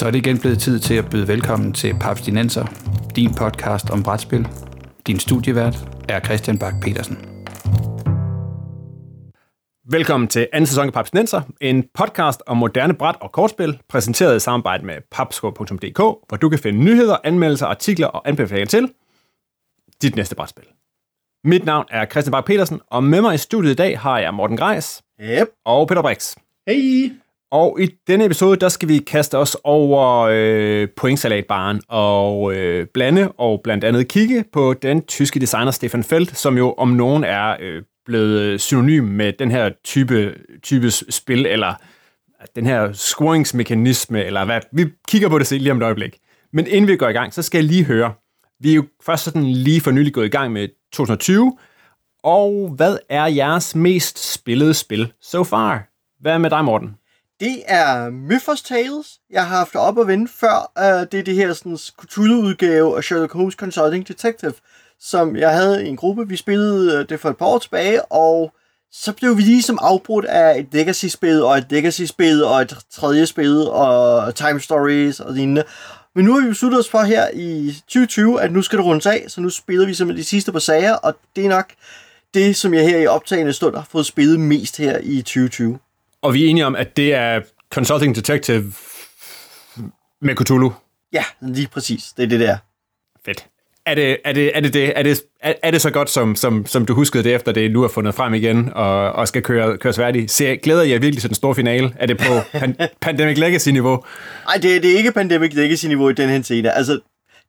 Så er det igen blevet tid til at byde velkommen til Papstinenser, din podcast om brætspil. Din studievært er Christian Bak petersen Velkommen til anden sæson af Papstinenser, en podcast om moderne bræt og kortspil, præsenteret i samarbejde med papskov.dk, hvor du kan finde nyheder, anmeldelser, artikler og anbefalinger til dit næste brætspil. Mit navn er Christian Bak petersen og med mig i studiet i dag har jeg Morten Greis yep. og Peter Brix. Hej! Og i denne episode, der skal vi kaste os over øh, pointsalatbaren og øh, blande og blandt andet kigge på den tyske designer Stefan Feld, som jo om nogen er øh, blevet øh, synonym med den her type, type spil, eller øh, den her scoringsmekanisme, eller hvad. Vi kigger på det lige om et øjeblik. Men inden vi går i gang, så skal jeg lige høre. Vi er jo først sådan lige for nylig gået i gang med 2020, og hvad er jeres mest spillede spil so far? Hvad med dig, Morten? Det er Mythos Tales. Jeg har haft det op at vende før. Uh, det er det her sådan, Cthulhu-udgave af Sherlock Holmes Consulting Detective, som jeg havde i en gruppe. Vi spillede øh, det for et par år tilbage, og så blev vi ligesom afbrudt af et Legacy-spil, og et Legacy-spil, og et tredje spil, og Time Stories og lignende. Men nu har vi besluttet os for her i 2020, at nu skal det rundes af, så nu spiller vi simpelthen de sidste par sager, og det er nok det, som jeg her i optagende stund har fået spillet mest her i 2020. Og vi er enige om, at det er Consulting Detective med Cthulhu. Ja, lige præcis. Det er det der. Fedt. Er det, er det, er det, det, er det, er det så godt, som, som, som du huskede det, efter det nu er fundet frem igen, og, og skal køre, køres færdig? Se, glæder jeg virkelig til den store finale? Er det på pan, Pandemic Legacy-niveau? Nej, det, det er ikke Pandemic Legacy-niveau i den her scene. Altså,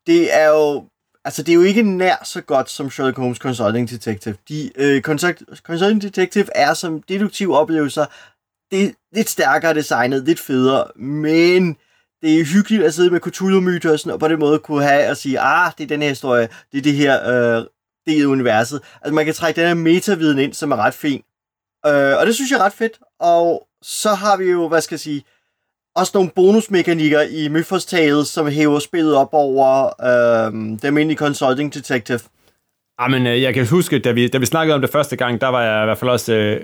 det er jo Altså, det er jo ikke nær så godt som Sherlock Holmes Consulting Detective. De, øh, Consulting Detective er som deduktive oplevelser det er lidt stærkere designet, lidt federe, men det er hyggeligt at sidde med Cthulhu-mytosen, og på den måde kunne have at sige, ah, det er den her historie, det er det her, øh, det er universet. Altså man kan trække den her metaviden ind, som er ret fin. Øh, og det synes jeg er ret fedt. Og så har vi jo, hvad skal jeg sige, også nogle bonusmekanikker i Mythos Tales, som hæver spillet op over øh, den almindelige Consulting Detective. Jamen, ah, øh, jeg kan huske, da vi, da vi snakkede om det første gang, der var jeg i hvert fald også øh,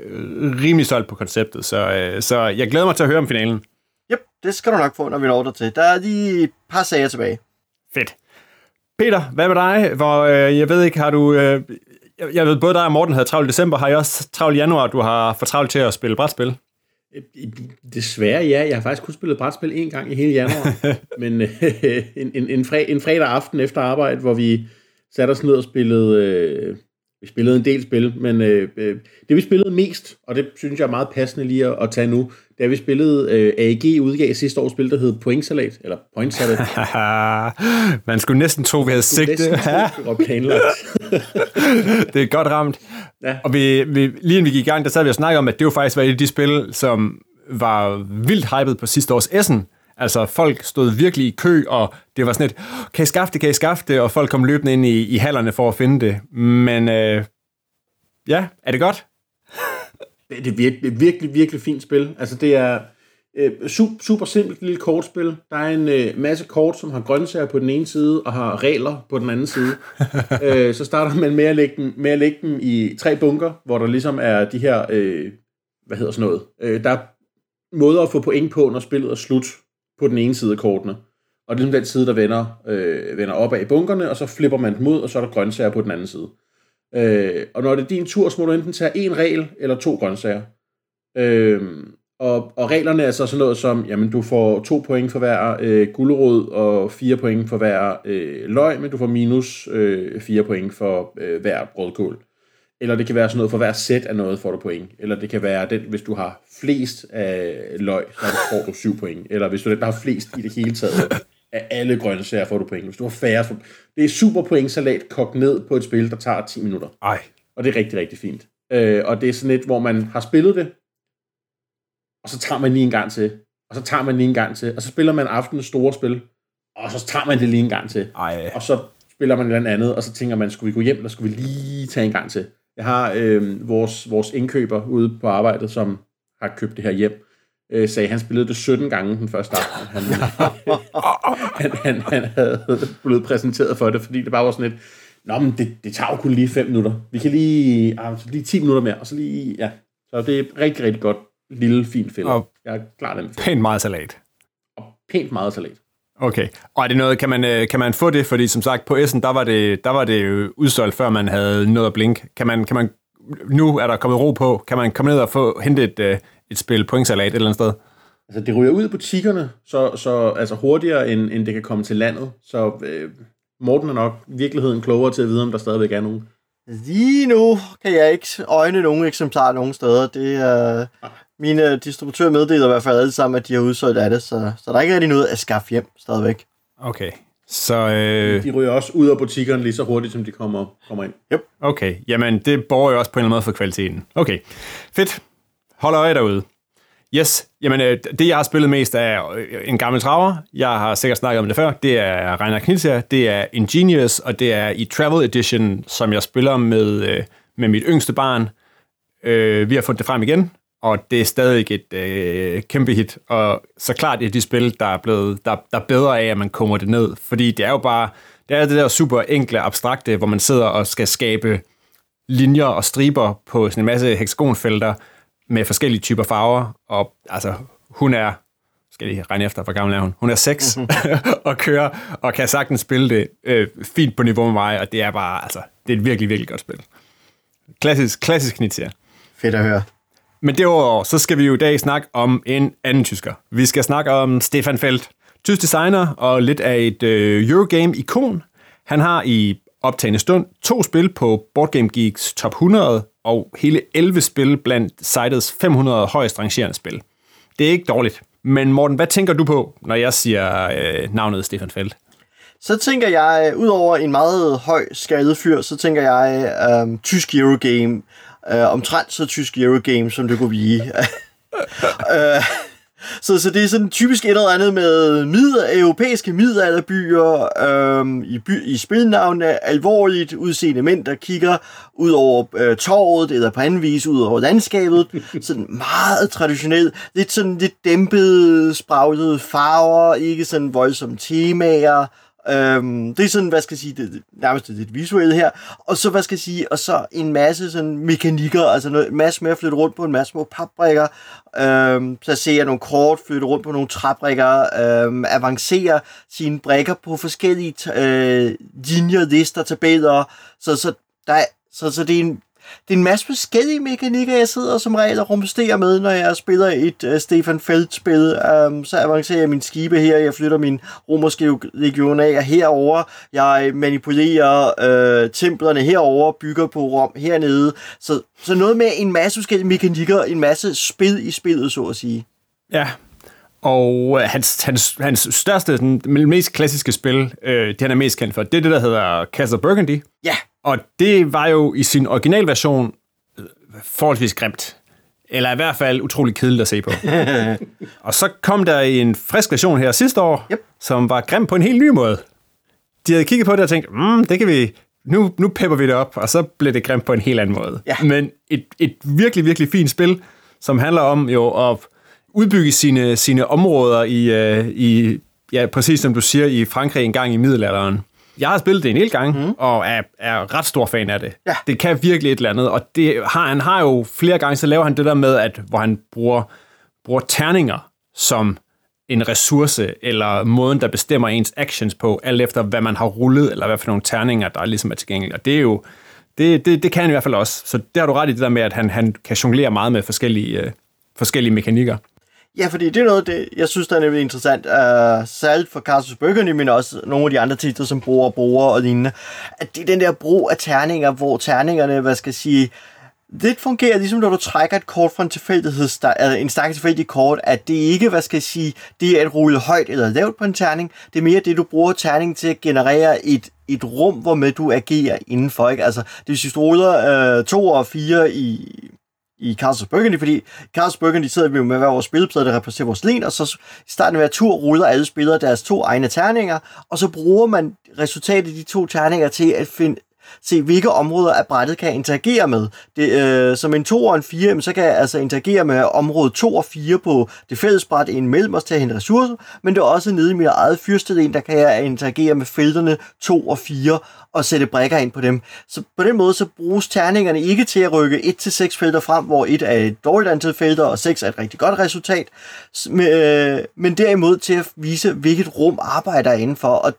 rimelig solgt på konceptet, så, øh, så jeg glæder mig til at høre om finalen. Yep, det skal du nok få, når vi når der til. Der er lige et par sager tilbage. Fedt. Peter, hvad med dig? Hvor, øh, jeg ved ikke, har du... Øh, jeg, jeg ved, både dig og Morten havde travlt i december. Har I også travlt i januar, du har for travlt til at spille brætspil? Øh, desværre ja, jeg har faktisk kun spillet brætspil en gang i hele januar, men øh, en, en, en, fred, en fredag aften efter arbejde, hvor vi satte os ned og spillede, øh, vi spillede en del spil, men øh, øh, det vi spillede mest, og det synes jeg er meget passende lige at, at tage nu, det er, vi spillede øh, AEG udgav sidste år spil, der hed Pointsalat, eller Pointsalat. Man skulle næsten tro, vi havde sigtet. og planlagt. det er godt ramt. Ja. Og vi, vi, lige inden vi gik i gang, der sad vi og snakkede om, at det var faktisk var et af de spil, som var vildt hyped på sidste års Essen, Altså, folk stod virkelig i kø, og det var sådan et, kan I skaffe det, kan I skaffe det? Og folk kom løbende ind i, i hallerne for at finde det. Men øh, ja, er det godt? det er virkelig, virkelig, virkelig fint spil. Altså, det er øh, super, super simpelt lille kortspil. Der er en øh, masse kort, som har grøntsager på den ene side, og har regler på den anden side. øh, så starter man med at, lægge dem, med at lægge dem i tre bunker, hvor der ligesom er de her, øh, hvad hedder sådan noget, øh, der er måder at få point på, når spillet er slut på den ene side af kortene. Og det er ligesom den side, der vender, øh, vender opad i bunkerne, og så flipper man dem ud, og så er der grøntsager på den anden side. Øh, og når det er din tur, så må du enten tage en regel eller to grøntsager. Øh, og, og reglerne er så sådan noget som, jamen du får to point for hver øh, gulerod og fire point for hver øh, løg, men du får minus øh, fire point for øh, hver brødkål. Eller det kan være sådan noget, for hver sæt af noget får du point. Eller det kan være, den, hvis du har flest af løg, så får du 7 point. Eller hvis du er den, der har flest i det hele taget af alle grøntsager, får du point. Hvis du har færre, for... det er super pointsalat kogt ned på et spil, der tager 10 minutter. Ej. Og det er rigtig, rigtig fint. Øh, og det er sådan et, hvor man har spillet det, og så tager man lige en gang til, og så tager man lige en gang til, og så spiller man aftenens store spil, og så tager man det lige en gang til. Ej. Og så spiller man et eller andet, og så tænker man, skulle vi gå hjem, eller skulle vi lige tage en gang til? Jeg har øh, vores, vores indkøber ude på arbejdet, som har købt det her hjem, øh, sagde, at han spillede det 17 gange den første aften. Han, han, han, han havde blevet præsenteret for det, fordi det bare var sådan et, Nå, men det, det tager jo kun lige 5 minutter. Vi kan lige, ah, lige 10 minutter mere, og så lige, ja. Så det er rigtig, rigtig godt lille, fint film. Og jeg er klar den. Pænt meget salat. Og pænt meget salat. Okay. Og er det noget, kan man, øh, kan man få det? Fordi som sagt, på Essen, der var det, der var det jo udsolgt, før man havde noget at blink. Kan man, kan man, nu er der kommet ro på. Kan man komme ned og få hentet et, øh, et spil pointsalat et eller andet sted? Altså, det ryger ud i butikkerne, så, så altså hurtigere, end, end det kan komme til landet. Så øh, Morten er nok virkeligheden klogere til at vide, om der stadigvæk er nogen. Lige nu kan jeg ikke øjne nogen eksemplarer nogen steder. Det er... Mine distributører meddeler i hvert fald alle sammen, at de har udsolgt af det, så, så der er ikke rigtig noget at skaffe hjem stadigvæk. Okay. Så, øh, De ryger også ud af butikkerne lige så hurtigt, som de kommer, kommer ind. okay. Jamen, det borger jo også på en eller anden måde for kvaliteten. Okay. Fedt. Hold øje derude. Yes. Jamen, øh, det jeg har spillet mest er øh, en gammel traver. Jeg har sikkert snakket om det før. Det er Reiner Knizia, det er Ingenious, og det er i Travel Edition, som jeg spiller med, øh, med mit yngste barn. Øh, vi har fundet det frem igen, og det er stadig et øh, kæmpe hit. Og så klart et af de spil, der er, blevet, der, der er bedre af, at man kommer det ned. Fordi det er jo bare, det er det der super enkle, abstrakte, hvor man sidder og skal skabe linjer og striber på sådan en masse hexagonfelter med forskellige typer farver. Og altså, hun er, skal lige regne efter, hvor gammel er hun? Hun er 6 og kører, og kan sagtens spille det øh, fint på niveau med mig, og det er bare, altså, det er et virkelig, virkelig godt spil. Klassisk, klassisk Knizia. Fedt at høre. Men derudover, så skal vi jo i dag snakke om en anden tysker. Vi skal snakke om Stefan Feld, tysk designer og lidt af et øh, Eurogame-ikon. Han har i optagende stund to spil på Board Game Geeks top 100 og hele 11 spil blandt sitets 500 højst rangerende spil. Det er ikke dårligt. Men Morten, hvad tænker du på, når jeg siger øh, navnet Stefan Feld? Så tænker jeg, øh, udover en meget høj skadet fyr, så tænker jeg øh, tysk Eurogame. Øh, omtrent så tysk Eurogame, som det kunne blive. øh, så, så det er sådan typisk et eller andet med midler, europæiske middelalderbyer, øhm, i, by, i spilnavne, alvorligt udseende mænd, der kigger ud over øh, torvet, eller på anden vis ud over landskabet. Sådan meget traditionelt, lidt sådan lidt dæmpede, spraglede farver, ikke sådan voldsomme temaer. Øhm, det er sådan, hvad skal jeg sige, det, det, nærmest lidt visuelt her. Og så, hvad skal jeg sige, og så en masse sådan mekanikker, altså noget, en masse med at flytte rundt på en masse små papbrikker, øhm, placere nogle kort, flytte rundt på nogle træbrikker, øhm, avancere sine brikker på forskellige øh, linjer, lister, tabeller. Så, så, der er, så, så det er en det er en masse forskellige mekanikker, jeg sidder som regel og rumsterer med, når jeg spiller et uh, Stefan Feld-spil. Um, så avancerer jeg min skibe her, jeg flytter min romerske legion af herover, jeg manipulerer uh, templerne herover, bygger på Rom hernede. Så, så noget med en masse forskellige mekanikker, en masse spil i spillet, så at sige. Ja, og øh, hans, hans, hans største, den mest klassiske spil, øh, det han er mest kendt for, det er det, der hedder Castle Burgundy. Ja, Og det var jo i sin originalversion øh, forholdsvis grimt. Eller i hvert fald utrolig kedeligt at se på. og så kom der en frisk version her sidste år, Yep. som var grim på en helt ny måde. De havde kigget på det og tænkt, mm, det kan vi, nu, nu pepper vi det op, og så blev det grimt på en helt anden måde. Ja. Men et, et virkelig, virkelig fint spil, som handler om jo at udbygge sine, sine områder i, øh, i, ja, præcis som du siger, i Frankrig engang i middelalderen. Jeg har spillet det en hel gang, mm. og er, er ret stor fan af det. Ja. Det kan virkelig et eller andet, og det har, han har jo flere gange, så laver han det der med, at hvor han bruger, bruger terninger som en ressource, eller måden, der bestemmer ens actions på, alt efter hvad man har rullet, eller hvad for nogle terninger, der ligesom er tilgængelige. Og det er jo, det, det, det kan han i hvert fald også. Så det har du ret i det der med, at han, han kan jonglere meget med forskellige, øh, forskellige mekanikker. Ja, fordi det er noget, det, jeg synes, der er nemlig interessant. Uh, særligt for Carlos Burgundy, men også nogle af de andre titler, som bruger bruger og lignende. At det er den der brug af terninger, hvor terningerne, hvad skal jeg sige, det fungerer ligesom, når du trækker et kort fra en tilfældighed, en stærk tilfældig kort, at det ikke, hvad skal jeg sige, det er at rulle højt eller lavt på en terning. Det er mere det, du bruger terningen til at generere et, et rum, hvor med du agerer indenfor. Ikke? Altså, det hvis du ruller øh, to og fire i, i Carlsberg Burgundy, fordi Carlsberg Burgundy sidder vi med hver vores spilplade, der repræsenterer vores len, og så i starten af hver tur ruller alle spillere deres to egne terninger, og så bruger man resultatet af de to terninger til at finde se, hvilke områder af brættet kan jeg interagere med. Det, øh, som en 2 og en 4, så kan jeg altså interagere med område 2 og 4 på det fælles bræt en mellem os til at hente ressourcer, men det er også nede i mit eget fyrsted der kan jeg interagere med felterne 2 og 4 og sætte brækker ind på dem. Så på den måde så bruges terningerne ikke til at rykke 1-6 felter frem, hvor et er et dårligt antal felter, og 6 er et rigtig godt resultat, øh, men derimod til at vise, hvilket rum arbejder indenfor, og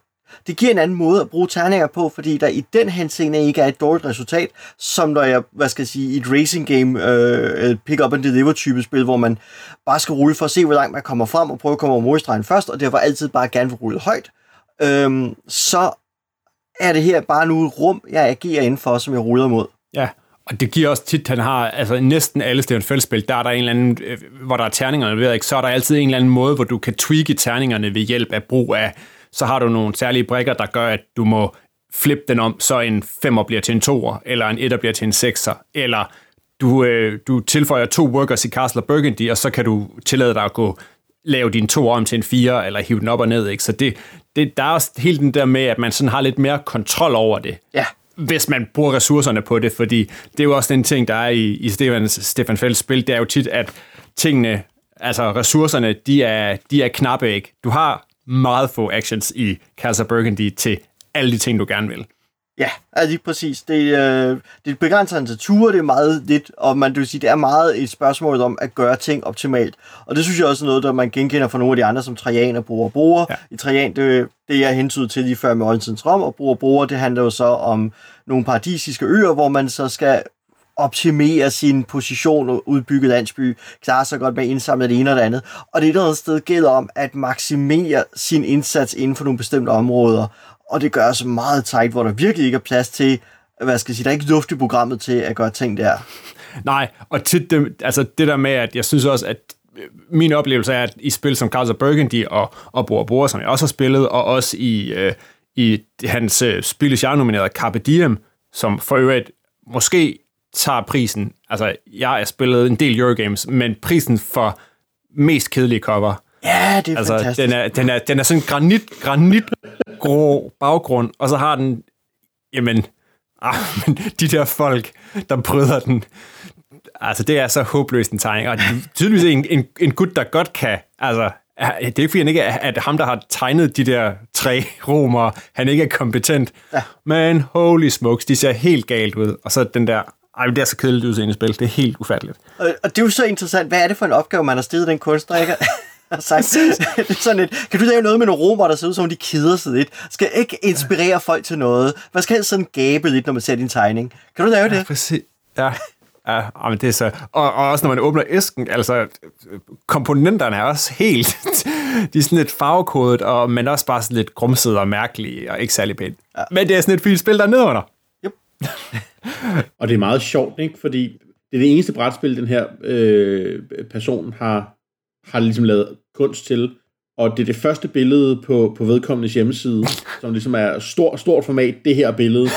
det giver en anden måde at bruge terninger på, fordi der i den henseende ikke er et dårligt resultat, som når jeg, hvad skal jeg sige, i et racing game, øh, pick up and deliver type spil, hvor man bare skal rulle for at se, hvor langt man kommer frem og prøve at komme over målstregen først, og derfor altid bare gerne vil rulle højt, øh, så er det her bare nu et rum, jeg agerer indenfor, som jeg ruller mod. Ja, og det giver også tit, han har, altså næsten alle Steven Fældspil, der er der en eller anden, øh, hvor der er terninger ved ikke, så er der altid en eller anden måde, hvor du kan tweake terningerne ved hjælp af brug af, så har du nogle særlige brækker, der gør, at du må flippe den om, så en femmer bliver til en toer, eller en etter bliver til en sekser, eller du, øh, du tilføjer to workers i Castle Burgundy, og så kan du tillade dig at gå lave din to om til en fire, eller hive den op og ned. Ikke? Så det, det, der er også helt den der med, at man sådan har lidt mere kontrol over det. Ja. Hvis man bruger ressourcerne på det, fordi det er jo også den ting, der er i, i Stefan, Stefan Felds spil, det er jo tit, at tingene, altså ressourcerne, de er, de er knappe, ikke? Du har meget få actions i Casa Burgundy til alle de ting, du gerne vil. Ja, altså lige præcis. Det, øh, det er et begrænset antal ture, det er meget lidt, og man det vil sige, det er meget et spørgsmål om at gøre ting optimalt. Og det synes jeg også er noget, der man genkender fra nogle af de andre, som Trajan og Bruger Bruger. Ja. I Trajan, det, det jeg hentydede til lige før med Oldtidens Rom, og Bruger Bruger, det handler jo så om nogle paradisiske øer, hvor man så skal optimere sin position og udbygge landsby, klare sig godt med at indsamle det ene og det andet. Og det er et sted gælder om at maksimere sin indsats inden for nogle bestemte områder og det gør så meget tight, hvor der virkelig ikke er plads til, hvad skal jeg sige, der er ikke luft i programmet til at gøre ting der. Nej, og til det, altså det der med, at jeg synes også, at øh, min oplevelse er, at i spil som Carlos Burgundy og, og Bora Bora, som jeg også har spillet, og også i, øh, i hans øh, spil, jeg nomineret Carpe Diem, som for øvrigt måske tager prisen, altså jeg har spillet en del Eurogames, men prisen for mest kedelige cover, Ja, det er altså, fantastisk. Den er, den er, den er sådan granit, granit grå baggrund, og så har den, jamen, ah, men de der folk, der bryder den, altså det er så håbløst en tegning, og tydeligvis en, en, en gut, der godt kan, altså, det er ikke fordi, han ikke er, at ham, der har tegnet de der tre romer, han ikke er kompetent, ja. men holy smokes, de ser helt galt ud, og så den der, ej, det er så kedeligt udseende spil, det er helt ufatteligt. Og, og det er jo så interessant, hvad er det for en opgave, man har stillet den kunstner, ikke? har sagt. det er sådan et, kan du lave noget med nogle romer, der ser ud som, de kider sig lidt? Skal ikke inspirere folk til noget? Hvad skal sådan gabe lidt, når man ser din tegning? Kan du lave det? Ja, præcis. Ja. Ja, men det er så... Og, og også når man åbner æsken, altså komponenterne er også helt... de er sådan lidt farvekodet, og, men også bare sådan lidt grumsede og mærkelige, og ikke særlig pænt. Ja. Men det er sådan et fint spil, der er nedenunder. Og det er meget sjovt, ikke? Fordi det er det eneste brætspil, den her øh, person har har ligesom lavet kunst til, og det er det første billede på, på vedkommendes hjemmeside, som ligesom er stor, stort format, det her billede.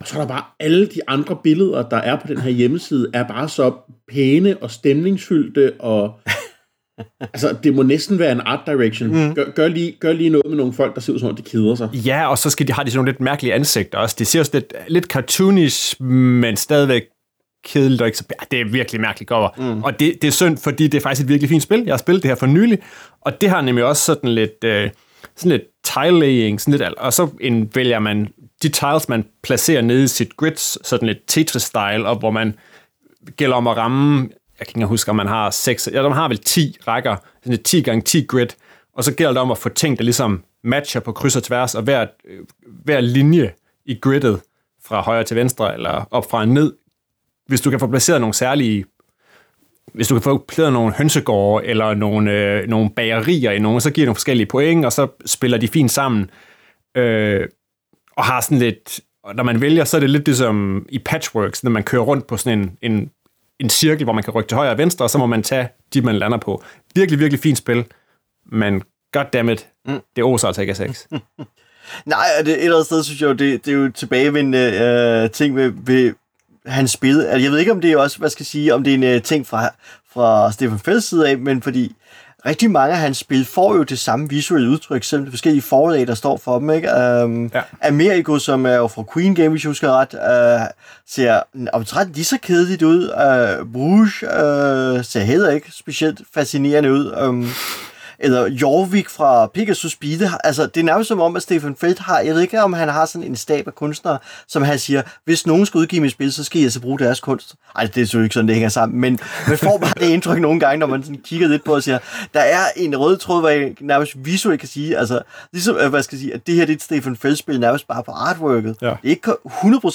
Og så er der bare alle de andre billeder, der er på den her hjemmeside, er bare så pæne og stemningsfyldte, og altså, det må næsten være en art direction. Mm. Gør, gør, lige, gør lige noget med nogle folk, der ser ud som om, de keder sig. Ja, og så skal de have de sådan nogle lidt mærkelige ansigter også. Det ser også lidt, lidt cartoonish, men stadigvæk kedeligt og ikke så... Ja, det er virkelig mærkeligt cover. Mm. Og det, det er synd, fordi det er faktisk et virkelig fint spil. Jeg har spillet det her for nylig, og det har nemlig også sådan lidt, øh, sådan lidt tile-laying, sådan lidt, og så en, vælger man de tiles, man placerer nede i sit grid, sådan lidt Tetris-style, og hvor man gælder om at ramme, jeg kan ikke huske, om man har 6, ja, de har vel 10 rækker, sådan et 10 gange 10 grid, og så gælder det om at få ting, der ligesom matcher på kryds og tværs, og hver, øh, hver linje i gridet fra højre til venstre, eller op fra og ned, hvis du kan få placeret nogle særlige hvis du kan få placeret nogle hønsegårde eller nogle, øh, nogle bagerier i nogle, så giver det nogle forskellige point, og så spiller de fint sammen. Øh, og har sådan lidt, og når man vælger, så er det lidt ligesom i patchworks, når man kører rundt på sådan en, en, en cirkel, hvor man kan rykke til højre og venstre, og så må man tage de, man lander på. Virkelig, virkelig fint spil, men goddammit, mm. det oser altså ikke af sex. Nej, det et eller andet sted, synes jeg jo, det, det er jo tilbagevendende øh, ting ved, ved han spillede. Altså, jeg ved ikke, om det er også, hvad skal jeg sige, om det er en uh, ting fra, fra Stefan Felds side af, men fordi rigtig mange af hans spil får jo det samme visuelle udtryk, selvom det forskellige forlag, der står for dem. Ikke? Um, ja. Amerigo, som er jo fra Queen Game, hvis jeg husker ret, uh, ser omtrent lige så kedeligt ud. Uh, Bruges uh, ser heller ikke specielt fascinerende ud. Um, eller Jorvik fra Pegasus Speed. Altså, det er nærmest som om, at Stefan Feld har, jeg ved ikke, om han har sådan en stab af kunstnere, som han siger, hvis nogen skal udgive mit spil, så skal I altså bruge deres kunst. Ej, det er selvfølgelig ikke sådan, det hænger sammen, men man får bare det indtryk nogle gange, når man sådan kigger lidt på og siger, der er en rød tråd, hvor jeg nærmest visuelt kan sige, altså, ligesom, øh, hvad skal jeg sige, at det her det er et Stefan Feld-spil nærmest bare på artworket. Ja. Det er ikke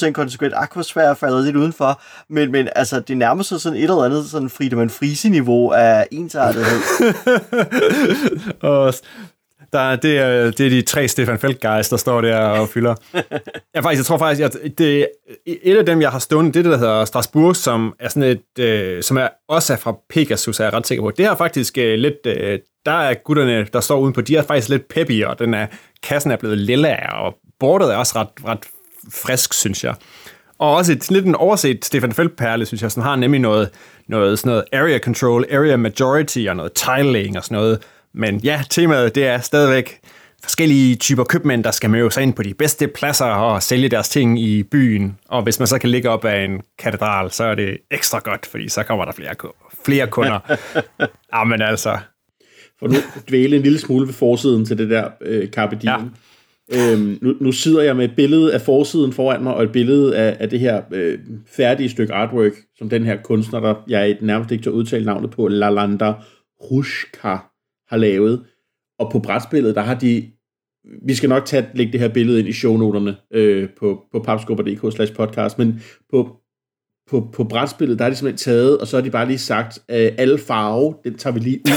100% konsekvent, Aquasfære falder lidt udenfor, men, men altså, det nærmer sig sådan et eller andet sådan Friedemann Friese-niveau af ensartethed. og der, det, er, det er de tre Stefan Feld guys, der står der og fylder. Jeg, faktisk, jeg tror faktisk, at det, et af dem, jeg har stående, det der hedder Strasbourg, som er sådan et, øh, som er også er fra Pegasus, er jeg ret sikker på. Det er faktisk øh, lidt, øh, der er gutterne, der står udenpå, de er faktisk lidt peppy, og den er, kassen er blevet lilla, og bordet er også ret, ret frisk, synes jeg. Og også et, lidt en overset Stefan Feldperle, synes jeg, som har nemlig noget, noget, sådan noget area control, area majority og noget tiling og sådan noget, men ja, temaet det er stadigvæk forskellige typer købmænd, der skal møde sig ind på de bedste pladser og sælge deres ting i byen. Og hvis man så kan ligge op af en katedral, så er det ekstra godt, fordi så kommer der flere, flere kunder. Jamen altså. For nu dvæle en lille smule ved forsiden til det der øh, Carpe Diem. Ja. Øhm, nu, nu sidder jeg med et billede af forsiden foran mig, og et billede af, af det her øh, færdige stykke artwork, som den her kunstner, der jeg nærmest ikke til at udtale navnet på, Lalanda Rushka, har lavet. Og på brætspillet, der har de... Vi skal nok tage, lægge det her billede ind i shownoterne øh, på, på papskubber.dk slash podcast, men på, på, på brætspillet, der har de simpelthen taget, og så har de bare lige sagt, øh, alle farve, den tager vi lige ud.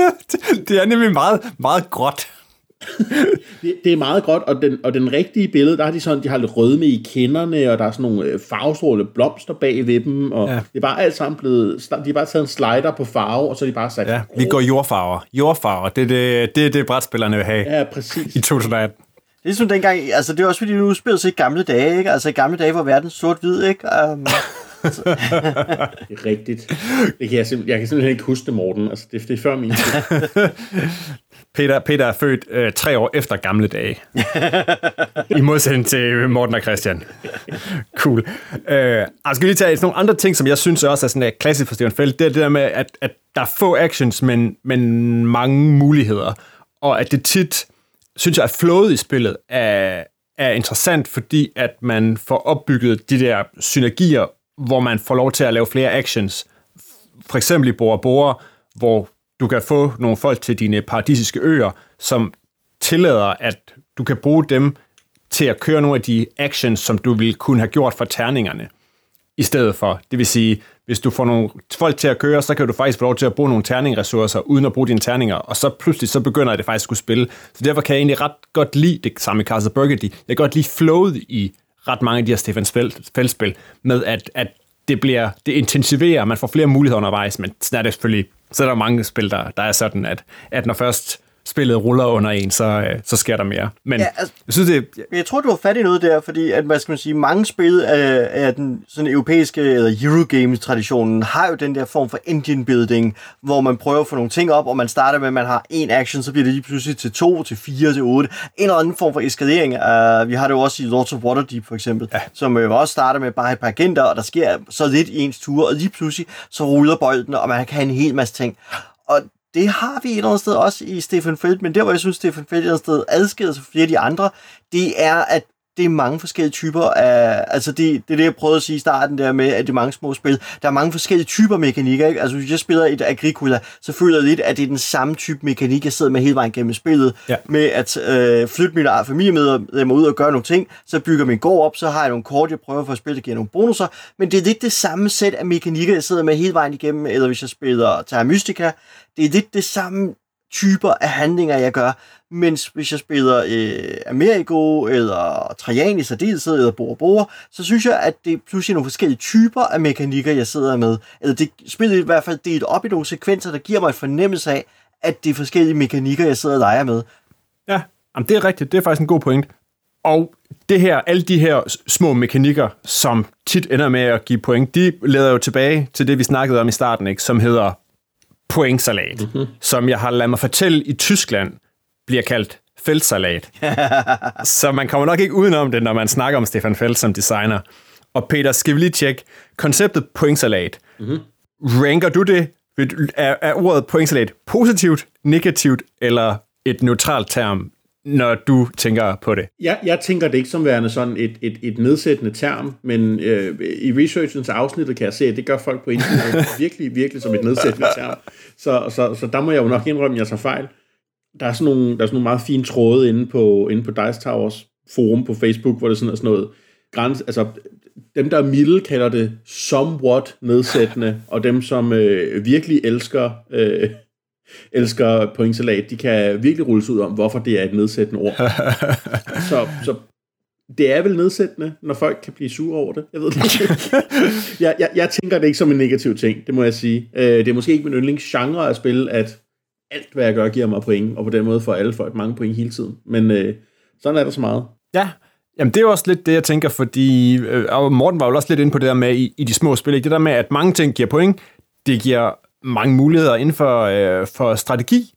det er nemlig meget, meget gråt. det, det er meget godt, og den, og den rigtige billede, der har de sådan, de har lidt rødme i kinderne, og der er sådan nogle øh, farvestrålende blomster bag ved dem, og ja. det er bare alt sammen blevet, de har bare taget en slider på farve, og så er de bare sat... Ja, vi går jordfarver. Jordfarver, det er det, det, det brætspillerne vil have. Ja, præcis. I 2018. Det er ligesom dengang, altså det er også fordi, du spillede sig i gamle dage, ikke? Altså i gamle dage var verden sort-hvid, ikke? Um, det er rigtigt. Det kan jeg, simpelthen, jeg kan simpelthen ikke huske det, Morten. Altså, det, det er før min tid. Peter, Peter er født øh, tre år efter gamle dage. I modsætning til øh, Morten og Christian. Cool. Øh, jeg skal lige tage nogle andre ting, som jeg synes også er sådan er klassisk for Steven Feld. Det er det der med, at, at der er få actions, men, men mange muligheder. Og at det tit, synes jeg, at flowet i spillet er, er interessant, fordi at man får opbygget de der synergier, hvor man får lov til at lave flere actions. For eksempel i Bora Bora, hvor du kan få nogle folk til dine paradisiske øer, som tillader, at du kan bruge dem til at køre nogle af de actions, som du ville kunne have gjort for terningerne i stedet for. Det vil sige, hvis du får nogle folk til at køre, så kan du faktisk få lov til at bruge nogle terningressourcer, uden at bruge dine terninger, og så pludselig så begynder det faktisk at skulle spille. Så derfor kan jeg egentlig ret godt lide det samme i Castle Burgundy. Jeg kan godt lide flowet i ret mange af de her Stefan Feldspil, med at, at det bliver, det intensiverer, man får flere muligheder undervejs, men sådan er det selvfølgelig så er der mange spil, der, der er sådan, at, at når først spillet ruller under en, så, øh, så sker der mere. Men ja, altså, jeg synes, det... Jeg tror, du har fat i noget der, fordi at, hvad skal man sige, mange spil af, af den sådan europæiske eller Eurogames-traditionen har jo den der form for engine building, hvor man prøver at få nogle ting op, og man starter med, at man har en action, så bliver det lige pludselig til to, til fire, til otte. En eller anden form for eskalering. Uh, vi har det jo også i Lords of Waterdeep, for eksempel, ja. som jo også starter med bare et par agenter, og der sker så lidt i ens tur, og lige pludselig så ruller bolden, og man kan have en hel masse ting. Og det har vi et eller andet sted også i Stefan Feld, men der hvor jeg synes, Stefan Feld et eller andet sted adskiller sig fra flere af de andre, det er, at det er mange forskellige typer af, altså det, det er det, jeg prøvede at sige i starten der med, at det er mange små spil. Der er mange forskellige typer mekanikker, ikke? Altså hvis jeg spiller et Agricola, så føler jeg lidt, at det er den samme type mekanik, jeg sidder med hele vejen gennem spillet, ja. med at øh, flytte mine familiemedlemmer ud og gøre nogle ting, så bygger min gård op, så har jeg nogle kort, jeg prøver for at spille, der giver nogle bonusser, men det er lidt det samme sæt af mekanikker, jeg sidder med hele vejen igennem, eller hvis jeg spiller Terra Mystica, det er lidt det samme typer af handlinger, jeg gør, mens hvis jeg spiller øh, Amerigo, eller Trajan i særdeleshed, eller Bora Bora, så synes jeg, at det er pludselig nogle forskellige typer af mekanikker, jeg sidder med. Eller det spiller i hvert fald delt op i nogle sekvenser, der giver mig et fornemmelse af, at det er forskellige mekanikker, jeg sidder og leger med. Ja, jamen det er rigtigt. Det er faktisk en god point. Og det her, alle de her små mekanikker, som tit ender med at give point, de leder jo tilbage til det, vi snakkede om i starten, ikke? som hedder pointsalat, mm-hmm. som jeg har ladet mig fortælle i Tyskland, bliver kaldt feltsalat. så man kommer nok ikke udenom det, når man snakker om Stefan Felt som designer. Og Peter, skal vi lige tjekke konceptet pointsalat. Mm-hmm. Ranker du det? Er, er ordet pointsalat positivt, negativt eller et neutralt term, når du tænker på det? Jeg, jeg tænker det ikke som værende sådan et, et, et nedsættende term, men øh, i researchens afsnittet kan jeg se, at det gør folk på internet virkelig, virkelig som et nedsættende term. Så, så, så der må jeg jo nok indrømme, at jeg tager fejl. Der er sådan nogle, der er sådan nogle meget fine tråde inde på, inde på Dice Towers forum på Facebook, hvor det sådan er sådan noget grænse, altså dem, der er milde, kalder det somewhat nedsættende, og dem, som øh, virkelig elsker øh, elsker pointsalat, de kan virkelig rulles ud om, hvorfor det er et nedsættende ord. så, så det er vel nedsættende, når folk kan blive sure over det. Jeg ved det ikke. jeg, jeg, jeg tænker det ikke som en negativ ting, det må jeg sige. Øh, det er måske ikke min yndlingsgenre at spille, at alt, hvad jeg gør, giver mig point, og på den måde får alle folk mange point hele tiden. Men øh, sådan er der så meget. Ja, Jamen, det er også lidt det, jeg tænker, fordi øh, og Morten var jo også lidt inde på det der med i, i de små spil, ikke? det der med, at mange ting giver point, det giver mange muligheder inden for, øh, for strategi,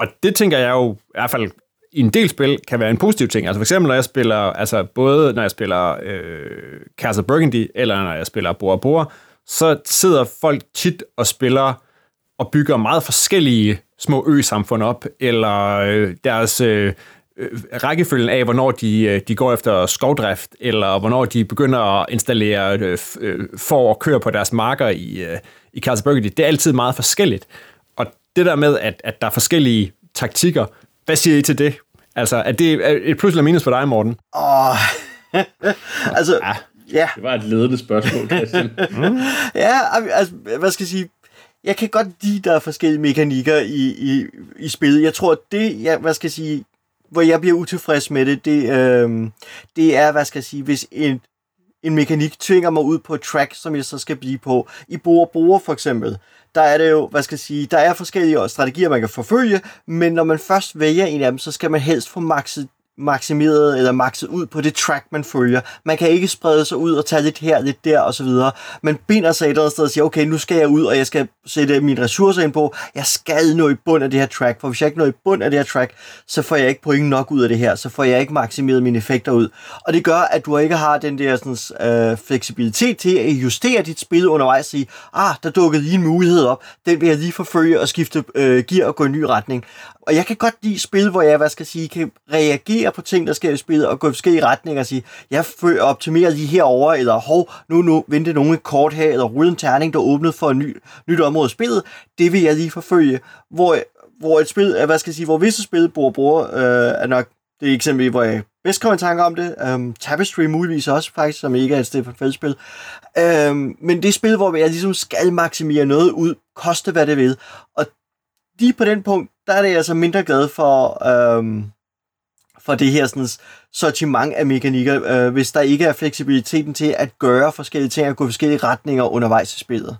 og det tænker jeg jo i hvert fald i en del spil kan være en positiv ting. Altså for eksempel, når jeg spiller, altså både når jeg spiller øh, Castle Burgundy, eller når jeg spiller Bora Bora, så sidder folk tit og spiller og bygger meget forskellige små ø-samfund op, eller øh, deres øh, øh, rækkefølgen af, hvornår de, øh, de går efter skovdrift, eller hvornår de begynder at installere øh, øh for at køre på deres marker i, øh, i Burgundy, det er altid meget forskelligt. Og det der med, at, at der er forskellige taktikker, hvad siger I til det? Altså, er det et plus eller minus for dig, Morten? Åh, oh. altså, ja. ja. Det var et ledende spørgsmål, Christian. mm. Ja, altså, hvad skal jeg sige? Jeg kan godt lide, der er forskellige mekanikker i, i, i spillet. Jeg tror, det, jeg, hvad skal jeg sige, hvor jeg bliver utilfreds med det, det, øh, det er, hvad skal jeg sige, hvis en, en mekanik tvinger mig ud på et track, som jeg så skal blive på. I bor bruger for eksempel, der er det jo, hvad skal jeg sige, der er forskellige strategier, man kan forfølge, men når man først vælger en af dem, så skal man helst få makset maksimeret eller makset ud på det track, man følger. Man kan ikke sprede sig ud og tage lidt her, lidt der osv. Man binder sig et eller andet sted og siger, okay, nu skal jeg ud, og jeg skal sætte mine ressourcer ind på. Jeg skal nå i bund af det her track, for hvis jeg ikke når i bund af det her track, så får jeg ikke point nok ud af det her, så får jeg ikke maksimeret mine effekter ud. Og det gør, at du ikke har den der sådan, øh, fleksibilitet til at justere dit spil undervejs og sige, ah, der dukkede lige en mulighed op, den vil jeg lige forfølge og skifte øh, gear og gå i en ny retning. Og jeg kan godt lide spil, hvor jeg, hvad skal jeg sige, kan reagere på ting, der sker i spillet, og gå i forskellige retninger og sige, jeg optimerer lige herover eller hov, nu, nu venter nogen et kort her, eller rulle en terning, der åbnet for et ny, nyt område i spillet. Det vil jeg lige forfølge. Hvor, hvor et spil, hvad skal jeg sige, hvor visse spil, bruger, bruger øh, er nok det er eksempel, hvor jeg bedst kommer i tanke om det. Um, Tapestry muligvis også, faktisk, som ikke er et Stefan Feld-spil. Um, øhm, men det er spil, hvor jeg ligesom skal maksimere noget ud, koste hvad det vil. Og lige på den punkt, der er det altså mindre glad for, øhm, for det her sådan, sortiment af mekanikker, øh, hvis der ikke er fleksibiliteten til at gøre forskellige ting og gå forskellige retninger undervejs i spillet.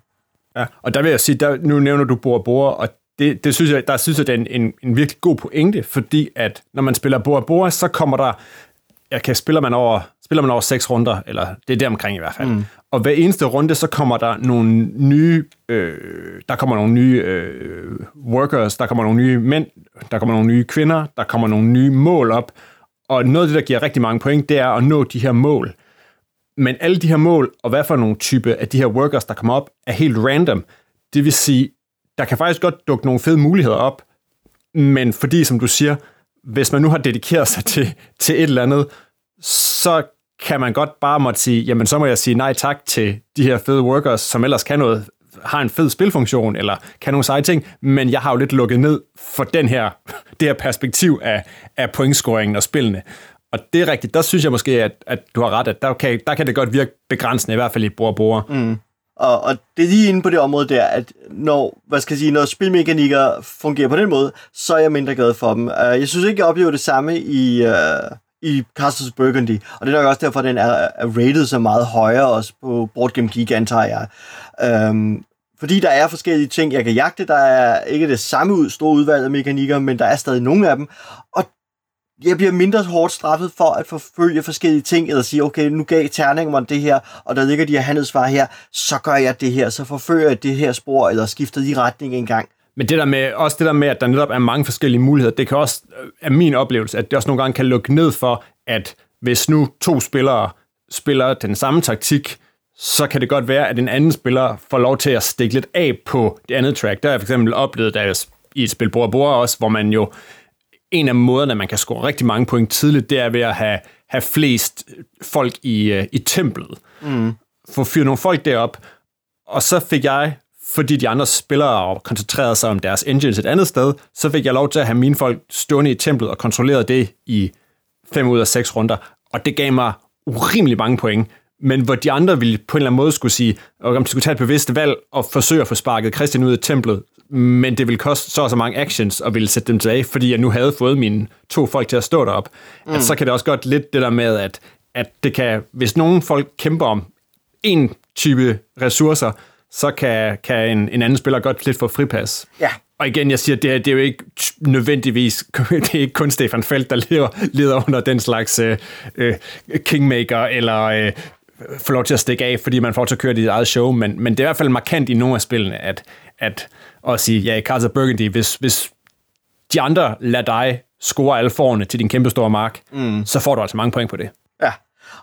Ja, og der vil jeg sige, der, nu nævner du Bor Bor, og det, det synes jeg, der synes jeg, det er en, en, en virkelig god pointe, fordi at når man spiller Bor Bor, så kommer der, jeg kan spiller man over, spiller man over seks runder, eller det er der omkring i hvert fald. Mm. Og hver eneste runde, så kommer der nogle nye, øh, der kommer nogle nye øh, workers, der kommer nogle nye mænd, der kommer nogle nye kvinder, der kommer nogle nye mål op. Og noget af det, der giver rigtig mange point, det er at nå de her mål. Men alle de her mål, og hvad for nogle type af de her workers, der kommer op, er helt random. Det vil sige, der kan faktisk godt dukke nogle fede muligheder op, men fordi, som du siger, hvis man nu har dedikeret sig til, til et eller andet, så kan man godt bare måtte sige, jamen så må jeg sige nej tak til de her fede workers, som ellers kan noget, har en fed spilfunktion, eller kan nogle seje ting, men jeg har jo lidt lukket ned for den her, det her perspektiv af, af pointscoringen og spillene. Og det er rigtigt, der synes jeg måske, at, at du har ret, at der kan, der kan det godt virke begrænsende, i hvert fald i bord mm. Og, og det er lige inde på det område der, at når, hvad skal jeg sige, når spilmekanikker fungerer på den måde, så er jeg mindre glad for dem. Uh, jeg synes ikke, jeg oplever det samme i, uh, i Castles Burgundy, og det er nok også derfor, at den er, er rated så meget højere også på Board Game Geek, antager jeg. Øhm, fordi der er forskellige ting, jeg kan jagte. Der er ikke det samme ud, store udvalg af mekanikker, men der er stadig nogle af dem. Og jeg bliver mindre hårdt straffet for at forfølge forskellige ting, eller sige, okay, nu gav terningen mig det her, og der ligger de her handelsvarer her, så gør jeg det her, så forfølger jeg det her spor, eller skifter de retning en gang. Men det der med, også det der med, at der netop er mange forskellige muligheder, det kan også, er min oplevelse, at det også nogle gange kan lukke ned for, at hvis nu to spillere spiller den samme taktik, så kan det godt være, at en anden spiller får lov til at stikke lidt af på det andet track. Der har jeg for eksempel oplevet, da jeg i et spil bord bord også, hvor man jo, en af måderne, man kan score rigtig mange point tidligt, det er ved at have, have flest folk i, uh, i templet. Mm. Få fyret nogle folk derop, og så fik jeg, fordi de andre spillere koncentrerede sig om deres engines et andet sted, så fik jeg lov til at have mine folk stående i templet og kontrollere det i fem ud af seks runder. Og det gav mig urimelig mange point, men hvor de andre ville på en eller anden måde skulle sige, at de skulle tage et bevidst valg og forsøge at få sparket Christian ud af templet, men det ville koste så og så mange actions og ville sætte dem tilbage, fordi jeg nu havde fået mine to folk til at stå derop. Mm. At så kan det også godt lidt det der med, at, at det kan, hvis nogen folk kæmper om en type ressourcer, så kan, kan en, en anden spiller godt lidt få fripas. Ja. Og igen, jeg siger, det er, det er jo ikke nødvendigvis, det er ikke kun Stefan Felt, der leder, leder under den slags øh, øh, kingmaker, eller øh, får lov til at stikke af, fordi man får til at køre dit eget show, men, men det er i hvert fald markant i nogle af spillene, at, at at sige, ja, i Carter Burgundy, hvis, hvis de andre lader dig score alle forerne til din kæmpe store mark, mm. så får du altså mange point på det. Ja,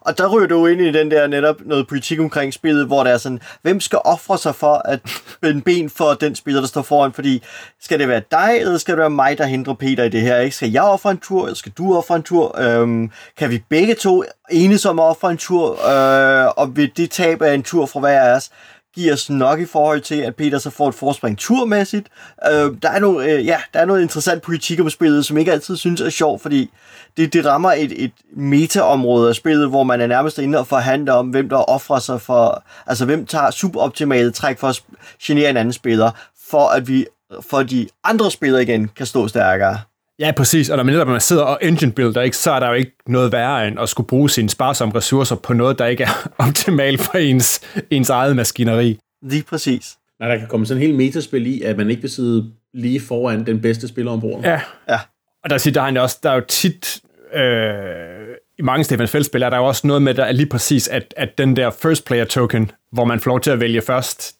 og der ryger du ind i den der netop noget politik omkring spillet, hvor det er sådan, hvem skal ofre sig for at en ben for den spiller, der står foran? Fordi skal det være dig, eller skal det være mig, der hindrer Peter i det her? Ikke? Skal jeg ofre en tur, eller skal du ofre en tur? Øhm, kan vi begge to enes om at ofre en tur, øh, og vil det tab af en tur fra hver af os? Giver os nok i forhold til, at Peter så får et forspring turmæssigt. Øh, der, er nogle, øh, ja, der er noget interessant politik om spillet, som ikke altid synes er sjovt, fordi det, det rammer et, et metaområde af spillet, hvor man er nærmest inde og forhandler om, hvem der offrer sig for, altså hvem tager suboptimale træk for at genere en anden spiller, for at vi for de andre spillere igen kan stå stærkere. Ja, præcis. Og når man netop man sidder og engine builder, ikke, så er der jo ikke noget værre end at skulle bruge sine sparsomme ressourcer på noget, der ikke er optimalt for ens, ens eget maskineri. Lige præcis. Nej, der kan komme sådan en helt metaspil i, at man ikke vil sidde lige foran den bedste spiller ombord. Ja. ja. Og der, siger, der, er også, der er jo tit, øh, i mange Stefan Feld-spil, er der jo også noget med, der er lige præcis, at, at den der first player token, hvor man får lov til at vælge først,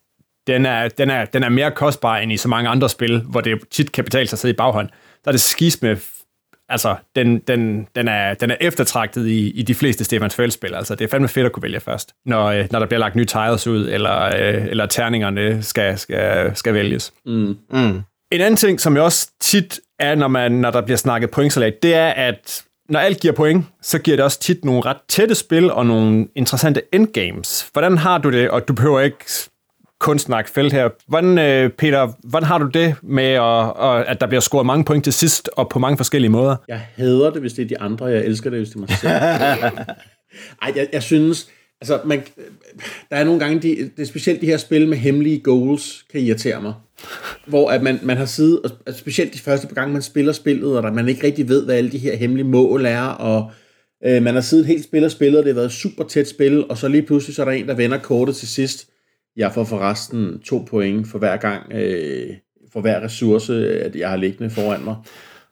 den er, den, er, den er mere kostbar end i så mange andre spil, hvor det tit kan betale sig at sidde i baghånd der er det skis med, altså, den, den, den, er, den er eftertragtet i, i de fleste Stefans Feld-spil. Altså, det er fandme fedt at kunne vælge først, når, øh, når der bliver lagt nye tiles ud, eller, øh, eller terningerne skal, skal, skal vælges. Mm. Mm. En anden ting, som jo også tit er, når, man, når der bliver snakket pointsalat, det er, at når alt giver point, så giver det også tit nogle ret tætte spil og nogle interessante endgames. Hvordan har du det? Og du behøver ikke kunstsnakfelt her. Hvordan, øh, Peter, hvordan har du det med, at, at der bliver scoret mange point til sidst, og på mange forskellige måder? Jeg hader det, hvis det er de andre. Jeg elsker det, hvis det er mig selv. Ej, jeg, jeg synes... Altså, man, der er nogle gange, de, det er specielt de her spil med hemmelige goals, kan irritere mig. Hvor at man, man har siddet, og specielt de første gang, man spiller spillet, og der man ikke rigtig ved, hvad alle de her hemmelige mål er, og øh, man har siddet helt spil og spillet, og det har været super tæt spil, og så lige pludselig så er der en, der vender kortet til sidst, jeg får forresten to point for hver gang, øh, for hver ressource, at jeg har liggende foran mig.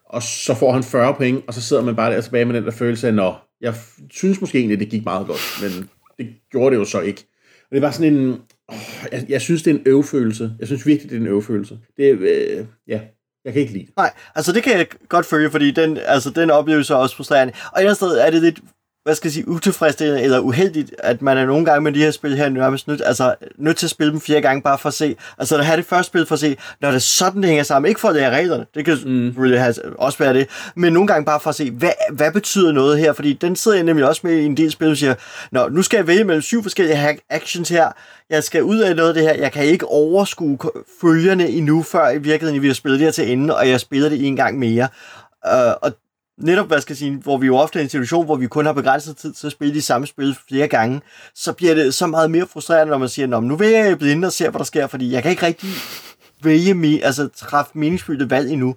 Og så får han 40 point, og så sidder man bare der tilbage med den der følelse af, nå, jeg synes måske egentlig, det gik meget godt, men det gjorde det jo så ikke. Og det var sådan en, åh, jeg, jeg synes, det er en øvefølelse. Jeg synes virkelig, det er en øvefølelse. Det, øh, ja, jeg kan ikke lide det. Nej, altså det kan jeg godt følge, fordi den, altså, den oplevelse er også frustrerende. Og et andet sted er det lidt hvad skal jeg sige, utilfredsstillende eller uheldigt, at man er nogle gange med de her spil her nærmest nødt, altså, nødt til at spille dem fire gange bare for at se, altså at have det første spil for at se, når det sådan, det hænger sammen, ikke for at lære reglerne, det kan mm. really have, også være det, men nogle gange bare for at se, hvad, hvad betyder noget her, fordi den sidder jeg nemlig også med i en del spil, og siger, Nå, nu skal jeg vælge mellem syv forskellige actions her, jeg skal ud af noget af det her, jeg kan ikke overskue følgerne endnu, før i virkeligheden vi har spillet det her til ende, og jeg spiller det en gang mere. Uh, og netop, hvad skal jeg sige, hvor vi jo ofte er i en situation, hvor vi kun har begrænset tid til at spille de samme spil flere gange, så bliver det så meget mere frustrerende, når man siger, Nå, nu vil jeg blive inde og se, hvad der sker, fordi jeg kan ikke rigtig vælge, altså træffe meningsfyldte valg endnu.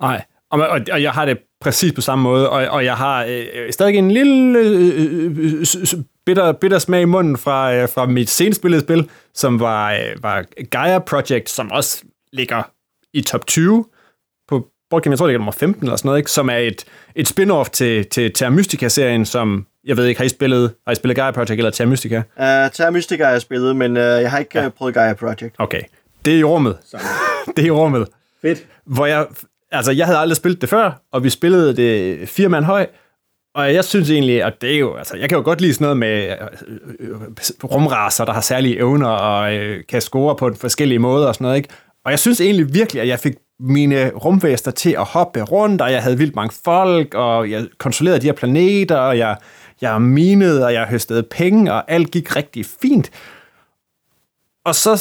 Nej, og, og, og jeg har det præcis på samme måde, og, og jeg har øh, stadig en lille øh, øh, øh bitter, bitter smag i munden fra, øh, fra mit senest spil, som var, øh, var Gaia Project, som også ligger i top 20 Game, jeg tror det er nummer 15 eller sådan noget, ikke? som er et, et spin-off til, til Terra Mystica-serien, som, jeg ved ikke, har I spillet, har I spillet Gaia Project eller Terra Mystica? Uh, Terra Mystica har jeg spillet, men uh, jeg har ikke ja. prøvet Gaia Project. Okay, det er i rummet. det er i rummet. Fedt. hvor jeg, altså jeg havde aldrig spillet det før, og vi spillede det fire mand høj, og jeg synes egentlig, at det er jo, altså jeg kan jo godt lide sådan noget med øh, øh, rumraser, der har særlige evner og øh, kan score på forskellige måder og sådan noget, ikke? Og jeg synes egentlig virkelig, at jeg fik mine rumvæster til at hoppe rundt, og jeg havde vildt mange folk, og jeg kontrollerede de her planeter, og jeg, jeg minede, og jeg høstede penge, og alt gik rigtig fint. Og så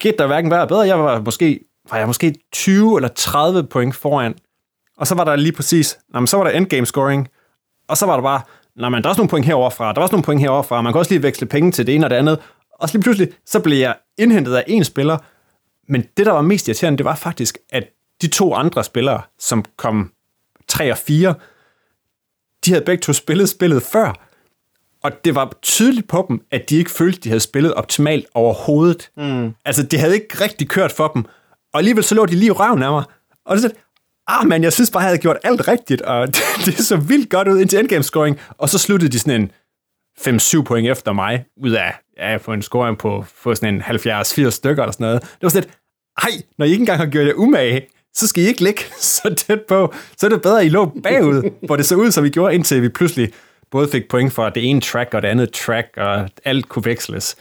skete der hverken værre bedre. Jeg var måske, var jeg måske 20 eller 30 point foran. Og så var der lige præcis, jamen, så var der endgame scoring, og så var der bare, nej, men der er også nogle point heroverfra, der er også nogle point heroverfra, man kan også lige veksle penge til det ene og det andet. Og så lige pludselig, så blev jeg indhentet af en spiller, men det, der var mest irriterende, det var faktisk, at de to andre spillere, som kom 3 og 4, de havde begge to spillet spillet før, og det var tydeligt på dem, at de ikke følte, de havde spillet optimalt overhovedet. Mm. Altså, det havde ikke rigtig kørt for dem. Og alligevel så lå de lige røven af mig. Og sådan, ah man, jeg synes bare, jeg havde gjort alt rigtigt, og det, det så vildt godt ud indtil endgame scoring. Og så sluttede de sådan en 5-7 point efter mig, ud af ja, få en scoring på få sådan en 70-80 stykker eller sådan noget. Det var sådan lidt, ej, når I ikke engang har gjort jer umage, så skal I ikke ligge så tæt på. Så er det bedre, at I lå bagud, hvor det så ud, som vi gjorde, indtil vi pludselig både fik point for det ene track og det andet track, og alt kunne veksles.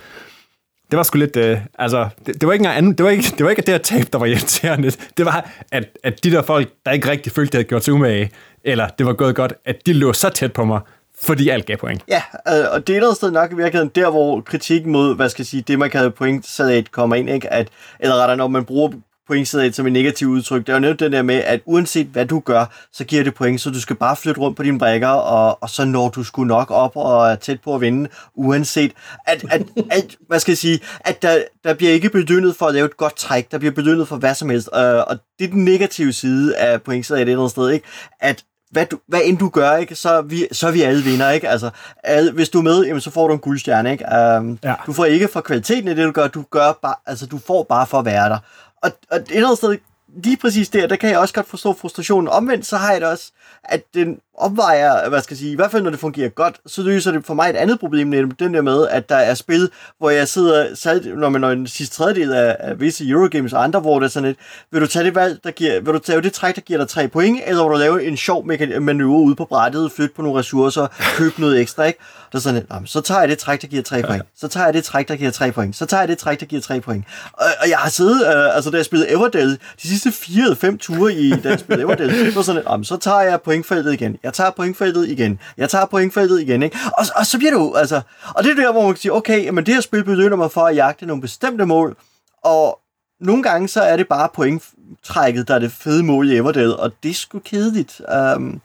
Det var sgu lidt, øh, altså, det, det, var ikke engang anden, det var ikke, det var ikke det her tab, der var irriterende. Det var, at, at de der folk, der ikke rigtig følte, de havde gjort sig umage, eller det var gået godt, at de lå så tæt på mig, fordi alt gav point. Ja, øh, og det er der sted nok i virkeligheden der, hvor kritikken mod, hvad skal jeg sige, det man kalder pointsalat kommer ind, ikke? At, eller rettere, når man bruger pointsalat som et negativt udtryk, det er jo netop den der med, at uanset hvad du gør, så giver det point, så du skal bare flytte rundt på dine brækker, og, og så når du skulle nok op og er tæt på at vinde, uanset at, at, at hvad skal jeg sige, at der, der bliver ikke bedønnet for at lave et godt træk, der bliver bedønnet for hvad som helst, øh, og det er den negative side af pointsalat et eller andet sted, ikke? At hvad, du, hvad end du gør, ikke, så, er vi, så er vi alle vinder. Ikke? Altså, alle, hvis du er med, jamen, så får du en guldstjerne. Ikke? Um, ja. Du får ikke for kvaliteten i det, du gør. Du, gør bare, altså, du får bare for at være der. Og, og et eller andet sted, lige præcis der, der kan jeg også godt forstå frustrationen. Omvendt så har jeg det også, at den opvejer, hvad skal jeg sige, i hvert fald når det fungerer godt, så løser det for mig et andet problem, nemlig den der med, at der er spil, hvor jeg sidder, særligt når man når en sidste tredjedel af, af visse Eurogames og andre, hvor det er sådan et, vil du tage det valg, der giver, vil du tage det træk, der giver dig tre point, eller vil du lave en sjov manøvre ude på brættet, flytte på nogle ressourcer, købe noget ekstra, ikke? Der er sådan et, så tager jeg det træk, der giver tre point. Så tager jeg det træk, der giver tre point. Så tager jeg det træk, der giver tre point. Og, og jeg har siddet, øh, altså da jeg spillede Everdell, de sidste fire eller fem ture i, Dansk jeg så var sådan et, så tager jeg pointfeltet igen. Jeg tager pointfeltet igen. Jeg tager pointfeltet igen, ikke? Og, og så bliver det jo, altså... Og det er der, hvor man kan sige, okay, men det her spil begynder mig for at jagte nogle bestemte mål, og nogle gange så er det bare pointtrækket, der er det fede mål i Everdale, og det er sgu kedeligt. Um,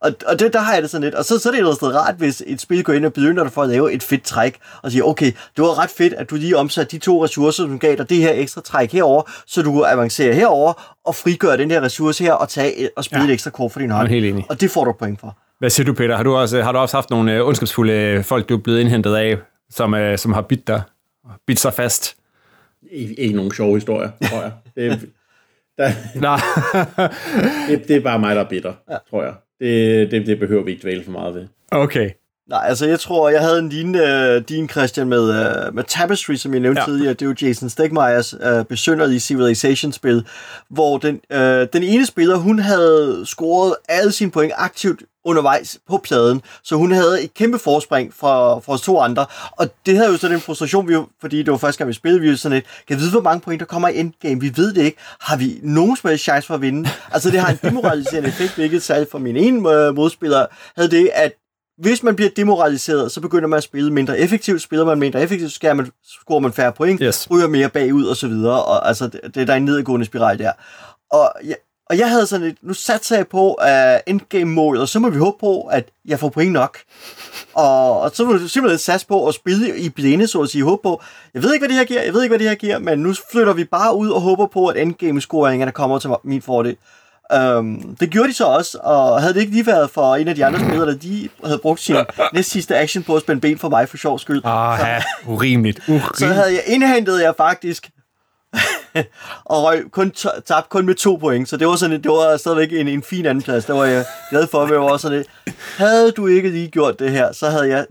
og, og det, der har jeg det sådan lidt. Og så, så er det et eller rart, hvis et spil går ind og begynder dig for at lave et fedt træk, og siger, okay, det var ret fedt, at du lige omsatte de to ressourcer, som gav dig det her ekstra træk herover, så du kunne avancere herover og frigøre den her ressource her og tage og spille ja. et ekstra kort for din hånd. helt enig. Og det får du point for. Hvad siger du, Peter? Har du også, har du også haft nogle uh, ondskabsfulde folk, du er blevet indhentet af, som, uh, som har bidt dig, bidt sig fast? Ikke, ikke nogen sjove historier, tror jeg. Det, der, Nej. det, det er bare mig, der er bitter, ja. tror jeg. Det, det, det behøver vi ikke dvæle for meget ved. Okay. Nej, altså jeg tror, jeg havde en lignende uh, din, Christian, med, uh, med Tapestry, som jeg nævnte ja. tidligere. Det er jo Jason Stegmeyers uh, besynderlige Civilization-spil, hvor den, uh, den ene spiller, hun havde scoret alle sine point aktivt undervejs på pladen, så hun havde et kæmpe forspring fra, fra os to andre, og det havde jo sådan en frustration, vi jo, fordi det var første gang, vi spillede, vi jo sådan et, kan vi vide, hvor mange point, der kommer i endgame? Vi ved det ikke. Har vi nogen som helst chance for at vinde? Altså, det har en demoraliserende effekt, hvilket særligt for min ene modspiller havde det, at hvis man bliver demoraliseret, så begynder man at spille mindre effektivt. Spiller man mindre effektivt, så man, scorer man færre point, yes. ryger mere bagud og så videre. Og altså, det, det der er en nedadgående spiral der. Og jeg, og jeg havde sådan et, nu satser jeg på uh, endgame-målet, og så må vi håbe på, at jeg får point nok. Og, og så må du simpelthen satse på at spille i blinde, så at sige, håbe på, jeg ved ikke, hvad det her giver, jeg ved ikke, hvad det her giver, men nu flytter vi bare ud og håber på, at endgame-scoringerne kommer til min fordel. Um, det gjorde de så også, og havde det ikke lige været for en af de andre spillere, der de havde brugt sin næst sidste action på at spænde ben for mig for sjov skyld. Ah, ja, urimeligt. urimeligt. Så havde jeg indhentet jeg faktisk og røg kun tabt kun med to point, så det var sådan, det var stadigvæk en, en fin anden plads. Det var jeg glad for, at jeg var sådan lidt. Havde du ikke lige gjort det her, så havde jeg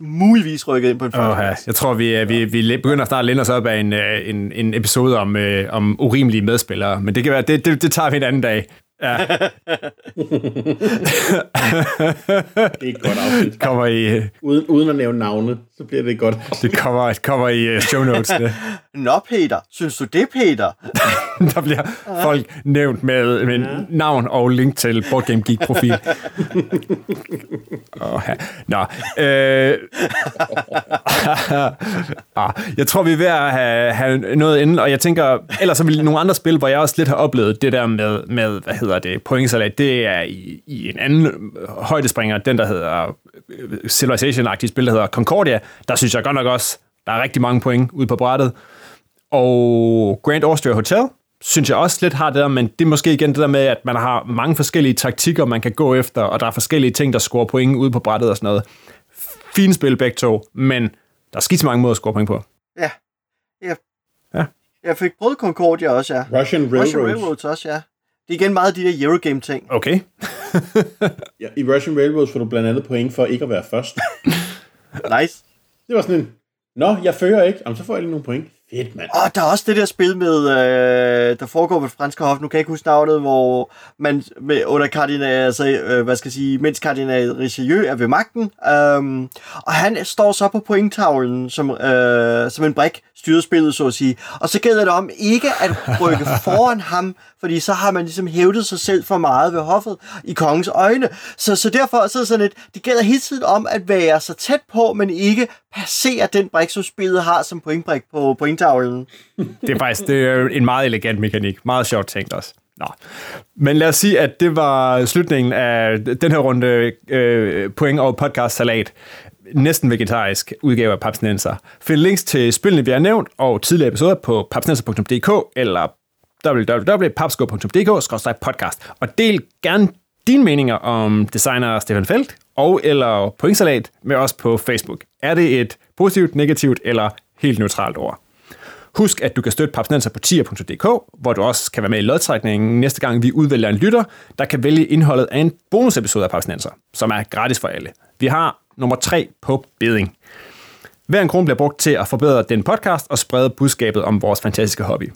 muligvis rykket ind på en ja. førsteplads. Jeg tror, vi, er- vi, vi begynder snart at læne os op af en, øh, en, en episode om, øh, om urimelige medspillere, men det kan være, det, det, det tager vi en anden dag. Ja, Det er et godt afsnit. kommer i, øh, Uden, uden at nævne navne, så bliver det et godt afsnit. det kommer, kommer i øh, show notes. Det. Nå, Peter. Synes du det, Peter? Der bliver folk nævnt med, med navn og link til Board Game Geek profil. oh, ja. Nå. Øh, ah, jeg tror, vi er ved at have, have noget inden, og jeg tænker, ellers så vil nogle andre spil, hvor jeg også lidt har oplevet det der med, med hvad hedder det, pointsalat, det er i, i en anden højdespringer, den der hedder øh, Civilization-agtige spil, der hedder Concordia. Der synes jeg godt nok også, der er rigtig mange point ude på brættet. Og Grand Austria Hotel, synes jeg også lidt har det der, men det er måske igen det der med, at man har mange forskellige taktikker, man kan gå efter, og der er forskellige ting, der scorer point ude på brættet og sådan noget. Fine spil begge to, men der er skidt så mange måder at score point på. Ja. ja. Ja. Jeg fik prøvet Concordia også, ja. Russian Railroads. Russian Railroads også, ja. Det er igen meget de der Eurogame-ting. Okay. Ja, I Russian Railroads får du blandt andet point for ikke at være først. Nice. Det var sådan en, Nå, jeg fører ikke. Jamen, så får jeg lige nogle point. Fedt, mand. Og der er også det der spil med, øh, der foregår det franske hof, nu kan jeg ikke huske navnet, hvor man med, under kardinal, altså, øh, hvad skal jeg sige, mens kardinal Richelieu er ved magten, øhm, og han står så på pointtavlen som, øh, som en brik, styrer spillet, så at sige. Og så gælder det om ikke at rykke foran ham, fordi så har man ligesom hævdet sig selv for meget ved hoffet i kongens øjne. Så, så derfor så er det sådan et, det gælder hele tiden om at være så tæt på, men ikke passere den brik, som spillet har som pointbrik på pointtavlen. Det er faktisk det er en meget elegant mekanik. Meget sjovt tænkt også. Nå. Men lad os sige, at det var slutningen af den her runde øh, point og podcast salat. Næsten vegetarisk udgave af Papsnenser. Find links til spillene, vi har nævnt, og tidligere episoder på papsnenser.dk eller www.papsko.dk-podcast. Og del gerne dine meninger om designer Stefan Felt og eller pointsalat med os på Facebook. Er det et positivt, negativt eller helt neutralt ord? Husk, at du kan støtte Papsnenser på tier.dk, hvor du også kan være med i lodtrækningen næste gang, vi udvælger en lytter, der kan vælge indholdet af en bonusepisode af Papsnenser, som er gratis for alle. Vi har nummer 3 på beding. Hver en krone bliver brugt til at forbedre den podcast og sprede budskabet om vores fantastiske hobby.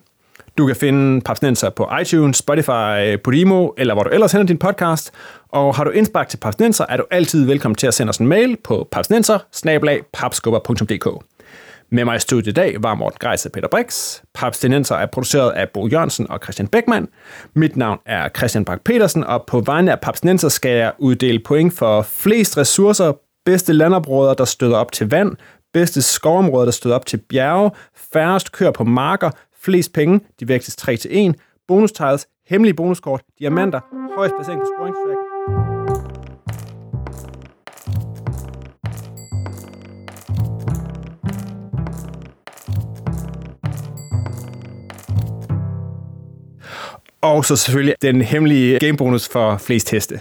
Du kan finde Papsnenser på iTunes, Spotify, Podimo, eller hvor du ellers henter din podcast. Og har du indspark til Papsnenser, er du altid velkommen til at sende os en mail på papsnenser med mig i studiet i dag var Morten Greis og Peter Brix. Papstinenser er produceret af Bo Jørgensen og Christian Beckmann. Mit navn er Christian Bak petersen og på vegne af Papstinenser skal jeg uddele point for flest ressourcer, bedste landområder, der støder op til vand, bedste skovområder, der støder op til bjerge, færrest kører på marker, flest penge, de vægtes 3 til 1, bonus tiles, hemmelige bonuskort, diamanter, højst placering på scoringstrack, Og så selvfølgelig den hemmelige gamebonus for flest heste.